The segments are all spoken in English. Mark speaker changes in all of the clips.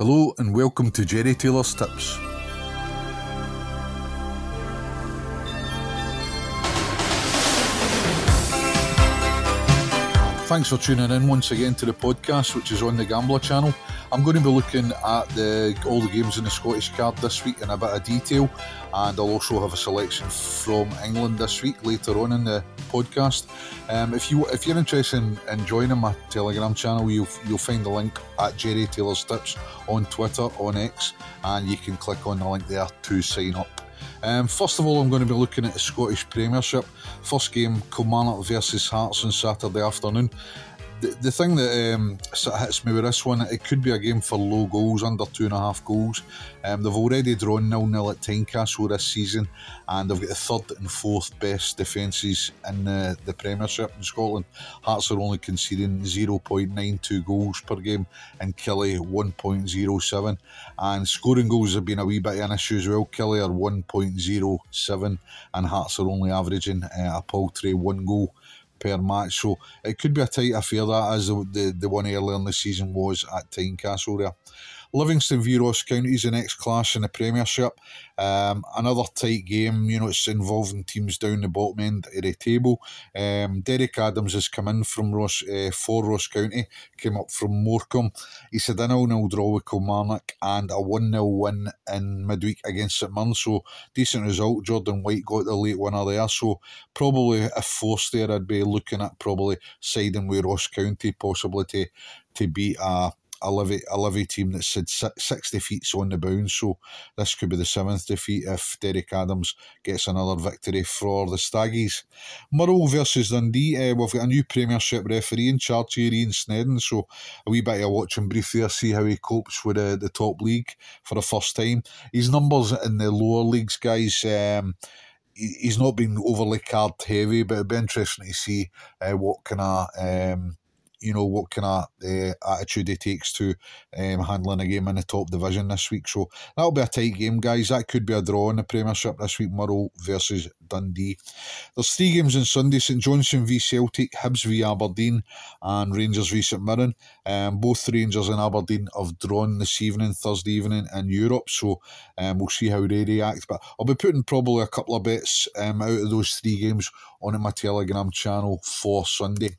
Speaker 1: Hello and welcome to Gerry Taylor's Tips. Thanks for tuning in once again to the podcast, which is on the Gambler channel. I'm going to be looking at the all the games in the Scottish card this week in a bit of detail, and I'll also have a selection from England this week later on in the podcast. Um, if you if you're interested in, in joining my Telegram channel, you'll you'll find the link at Gerry Taylor's Tips on Twitter on X, and you can click on the link there to sign up. Um, first of all, I'm going to be looking at the Scottish Premiership. First game, Kilmarnock versus Hearts on Saturday afternoon. The, thing that um, hits me with this one, it could be a game for low goals, under two and a half goals. Um, they've already drawn nil nil at Tynecastle this season, and they've got the third and fourth best defences in the, the Premiership in Scotland. Hearts are only conceding 0.92 goals per game, and Killie 1.07. And scoring goals have been a wee bit of an issue as well. Killie are 1.07, and Hearts are only averaging uh, a paltry one goal per match. So it could be a tight affair that as the, the, the one earlier in the season was at Tynecastle there. Livingston v Ross County is the next clash in the Premiership. Um, another tight game, you know, it's involving teams down the bottom end of the table. Um, Derek Adams has come in from Ross uh, for Ross County, came up from Morecambe. He said a 0 0 draw with Kilmarnock and a 1 0 win in midweek against St Mirren. So decent result. Jordan White got the late winner there. So probably a force there, I'd be looking at probably siding with Ross County, possibly to, to beat a a Livy, a Livy team that's had six defeats on the bounce. So this could be the seventh defeat if Derek Adams gets another victory for the Staggies. Murrow versus Dundee. Uh, we've got a new Premiership referee in charge here, Ian Snedden. So a wee bit of watching brief there, see how he copes with uh, the top league for the first time. His numbers in the lower leagues, guys. Um, he's not been overly card heavy, but it'd be interesting to see uh, what kind of um, you know what kind of uh, attitude he takes to um, handling a game in the top division this week. So that'll be a tight game, guys. That could be a draw in the Premiership this week. Murrow versus Dundee. There's three games on Sunday: St Johnstone v Celtic, Hibs v Aberdeen, and Rangers v St Mirren. Um, both Rangers and Aberdeen have drawn this evening, Thursday evening in Europe. So um, we'll see how they react. But I'll be putting probably a couple of bets um, out of those three games on my Telegram channel for Sunday.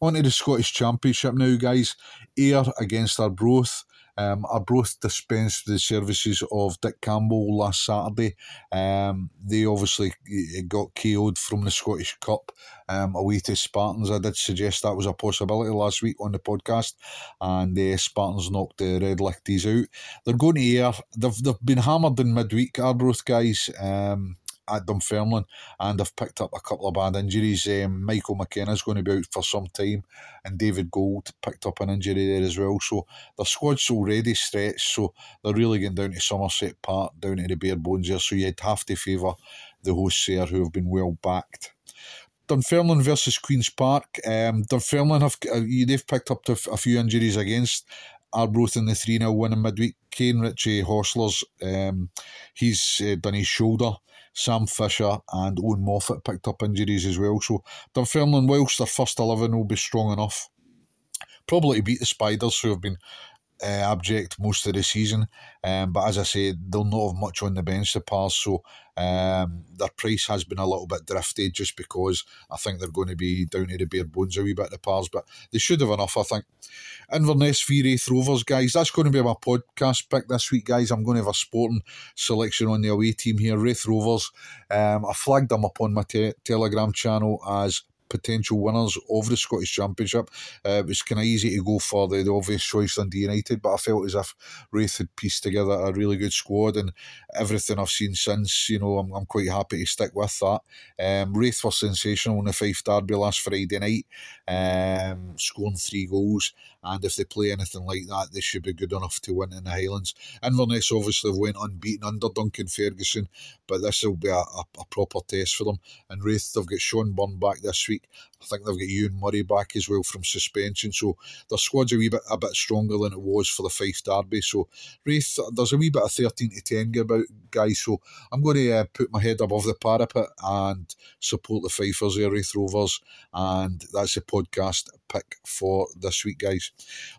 Speaker 1: On to the Scottish Championship now, guys. Ayr against Arbroath. Um, Arbroath dispensed the services of Dick Campbell last Saturday. Um, they obviously eh, got KO'd from the Scottish Cup um, away to Spartans. I did suggest that was a possibility last week on the podcast, and the Spartans knocked the Red Lichties out. They're going to Ayr. They've, they've been hammered in midweek, Arbroath guys. Um, at Dunfermline, and they've picked up a couple of bad injuries. Um, Michael McKenna's going to be out for some time, and David Gold picked up an injury there as well. So their squad's already stretched, so they're really getting down to Somerset Park, down to the bare bones here. So you'd have to favour the hosts there who have been well backed. Dunfermline versus Queen's Park. Um, Dunfermline have uh, they've picked up a few injuries against Arbroath in the 3 0 win in midweek. Kane Ritchie-Hosler's um, he's uh, done his shoulder Sam Fisher and Owen Moffat picked up injuries as well. So Dunfermline, whilst their first 11 will be strong enough, probably to beat the Spiders, who have been uh, abject most of the season. Um, but as I say, they'll not have much on the bench, the Pars, so um, their price has been a little bit drifted just because I think they're going to be down to the bare bones a wee bit, the Pars, but they should have enough, I think. Inverness v Raith Rovers, guys, that's going to be my podcast pick this week, guys. I'm going to have a sporting selection on the away team here, Raith Rovers. Um, I flagged them up on my te- Telegram channel as potential winners of the Scottish Championship. Uh, it was kind of easy to go for the, the obvious choice Dundee United, but I felt as if Raith had pieced together a really good squad and everything I've seen since, you know, I'm, I'm quite happy to stick with that. Um, Raith were sensational in the Fife Derby last Friday night, um, scoring three goals and if they play anything like that, they should be good enough to win in the Highlands. Inverness obviously went unbeaten under Duncan Ferguson, but this will be a, a, a proper test for them. And Raith, they've got Sean Byrne back this week. I think they've got Euan Murray back as well from suspension, so their squad's a wee bit a bit stronger than it was for the Fife Derby. So Raith, there's a wee bit of thirteen to ten about guys. So I'm going to uh, put my head above the parapet and support the Fifers here, Raith Rovers, and that's the podcast pick for this week, guys.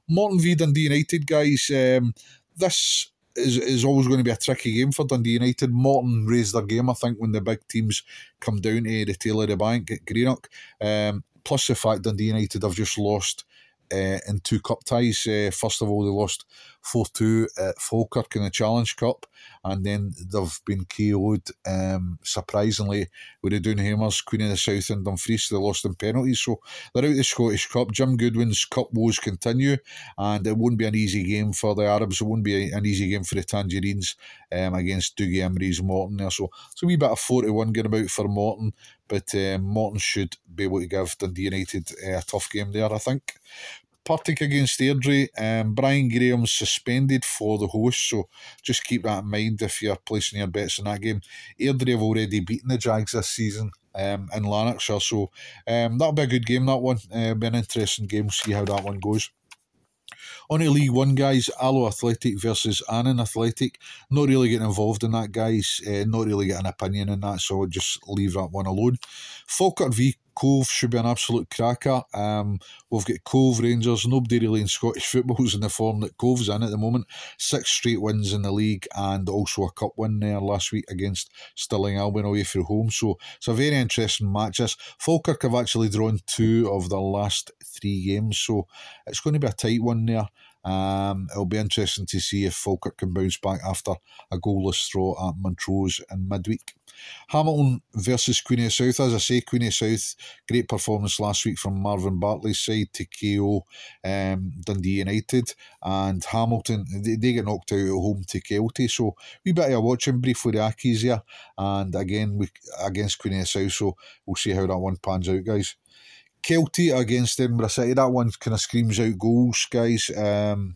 Speaker 1: Morton v Dundee United, guys. Um, this is, is always going to be a tricky game for Dundee United. Morton raised their game, I think, when the big teams come down to the tail of the bank at Greenock. Um, plus the fact Dundee United have just lost uh, in two cup ties. Uh, first of all, they lost 4 2 at Falkirk in the Challenge Cup, and then they've been KO'd um, surprisingly with the Doonhammers, Queen of the South, and Dumfries. They lost in penalties, so they're out the Scottish Cup. Jim Goodwin's cup woes continue, and it won't be an easy game for the Arabs. It won't be an easy game for the Tangerines um, against Dougie Imrie's Morton there. So it's a wee bit of 41 getting about for Morton, but um, Morton should be able to give Dundee United uh, a tough game there, I think. Partick against Airdrie. Um, Brian Graham suspended for the host, so just keep that in mind if you're placing your bets in that game. Airdrie have already beaten the Jags this season um, in Lanarkshire, so um, that'll be a good game, that one. Uh, be an interesting game, see how that one goes. On to League One, guys, Alloa Athletic versus Annan Athletic. Not really getting involved in that, guys. Uh, not really getting an opinion in that, so I'll just leave that one alone. Falkirk v Cove should be an absolute cracker. Um, we've got Cove Rangers. Nobody really in Scottish football is in the form that Cove's in at the moment. Six straight wins in the league and also a cup win there last week against Stirling Albion away from home. So it's a very interesting match. This Falkirk have actually drawn two of their last three games, so it's going to be a tight one there. Um, it'll be interesting to see if Falkirk can bounce back after a goalless draw at Montrose in midweek. Hamilton versus Queen of South. As I say, Queen of South, great performance last week from Marvin Bartley's side to KO um, Dundee United. And Hamilton, they, they get knocked out at home to Kelty. So we better watching briefly the Ackies here. And again, we against Queen of South. So we'll see how that one pans out, guys. Kelty against Edinburgh City. That one kind of screams out goals, guys. Um,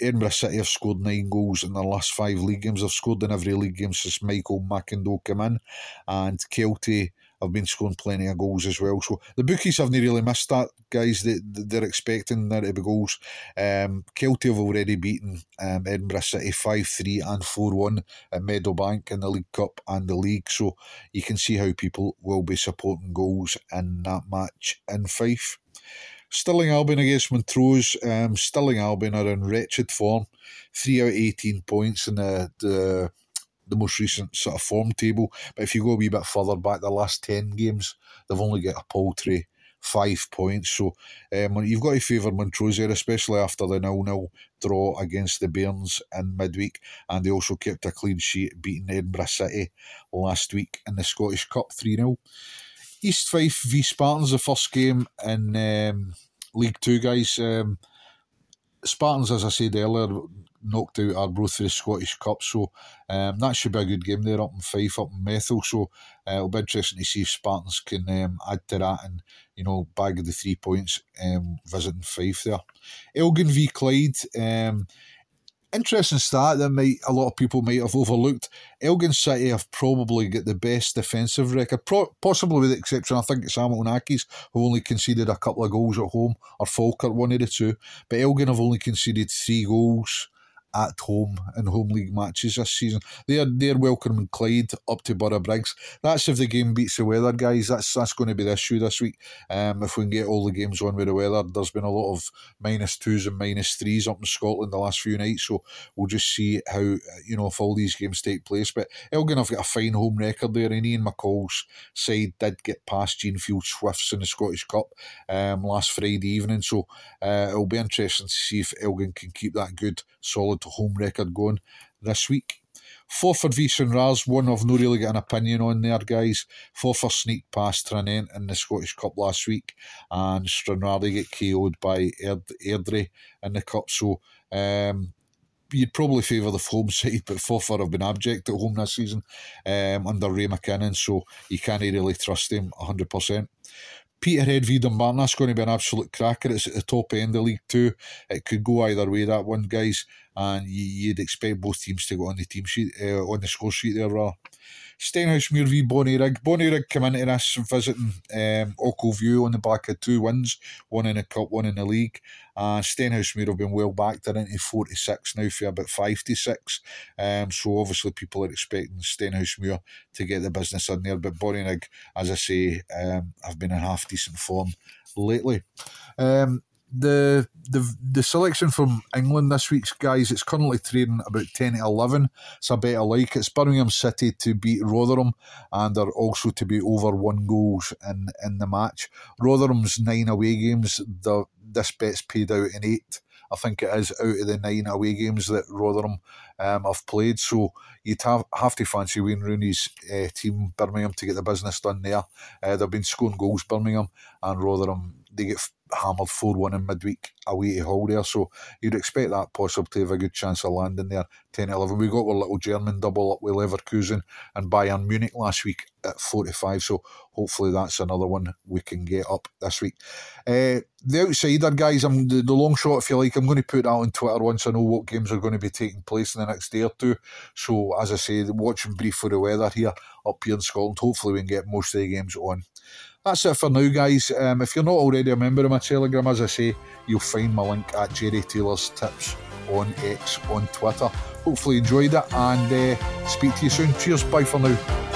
Speaker 1: Edinburgh City have scored nine goals in their last five league games. They've scored in every league game since Michael McIndoe came in, and Kelty have been scoring plenty of goals as well. So the bookies haven't really missed that, guys. They, they're expecting there to be goals. Um, Kelty have already beaten um, Edinburgh City 5 3 and 4 1 at Meadowbank in the League Cup and the League. So you can see how people will be supporting goals in that match in Fife. Stirling Albion against Montrose. Um, Stirling Albion are in wretched form. Three out of 18 points in the, the the most recent sort of form table. But if you go a wee bit further back, the last 10 games, they've only got a paltry five points. So um, you've got to favour Montrose there, especially after the nil nil draw against the Bairns in midweek. And they also kept a clean sheet beating Edinburgh City last week in the Scottish Cup 3 0. East Fife v Spartans, the first game in um, League Two, guys. Um, Spartans, as I said earlier, knocked out Arbroath for the Scottish Cup, so um, that should be a good game there up in Fife, up in Methil. So uh, it'll be interesting to see if Spartans can um, add to that and you know bag the three points um, visiting Fife there. Elgin v Clyde. Um, interesting stat that might a lot of people might have overlooked. Elgin City have probably got the best defensive record, pro- possibly with the exception. I think it's Hamilton Accies who only conceded a couple of goals at home, or Falkirk, one of the two. But Elgin have only conceded three goals at home in home league matches this season. They're they're welcoming Clyde up to Borough Briggs. That's if the game beats the weather, guys. That's that's going to be the issue this week. Um, if we can get all the games on with the weather, there's been a lot of minus twos and minus threes up in Scotland the last few nights. So we'll just see how you know if all these games take place. But Elgin have got a fine home record there, and Ian McCall's side did get past Jeanfield Swifts in the Scottish Cup um, last Friday evening. So uh, it'll be interesting to see if Elgin can keep that good solid to home record going this week. Forfar v Stranraer's one I've not really got an opinion on there, guys. Forfar sneaked past Tranent in the Scottish Cup last week, and Stranraer get KO'd by Erd- Airdrie in the Cup. So um, you'd probably favour the home side, but Forfar have been abject at home this season um, under Ray McKinnon, so you can't really trust him 100%. Peterhead v Dumbarton, that's going to be an absolute cracker. It's at the top end of League Two. It could go either way, that one, guys. And you'd expect both teams to go on the team sheet, uh, on the score sheet there, rather. Stenhousemuir v Bonnyrigg. Bonnyrigg came into this visiting um, Ochilview on the back of two wins, one in the Cup, one in the league. And Stenhousemuir have been well backed. They're into 46 now for about 56. Um, so obviously people are expecting Stenhousemuir to get the business in there. But Bonnyrigg, as I say, um, have been in half decent form lately. Um, the the the selection from England this week's guys, it's currently trading about ten to eleven. It's a bit alike. It's Birmingham City to beat Rotherham, and they're also to be over one goals in in the match. Rotherham's nine away games, the this bet's paid out in eight. I think it is out of the nine away games that Rotherham um, have played. So you'd have, have to fancy Wayne Rooney's uh, team, Birmingham, to get the business done there. Uh, they've been scoring goals, Birmingham, and Rotherham, they get hammered 4 1 in midweek away to Hull there. So you'd expect that possibly to have a good chance of landing there 10 11. We got our little German double up with Leverkusen and Bayern Munich last week at 45. So hopefully that's another one we can get up this week. Uh, the outsider, guys, I'm the, the, long shot, if you like, I'm going to put that on Twitter once I know what games are going to be taking place in the next day or two. So, as I say, watching brief for the weather here up here in Scotland. Hopefully, we can get most of the games on that's it for now, guys. Um, if you're not already a member of my Telegram, as I say, you'll find my link at Gerry Taylor's Tips on X on Twitter. Hopefully, you enjoyed it and uh, speak to you soon. Cheers, bye for now.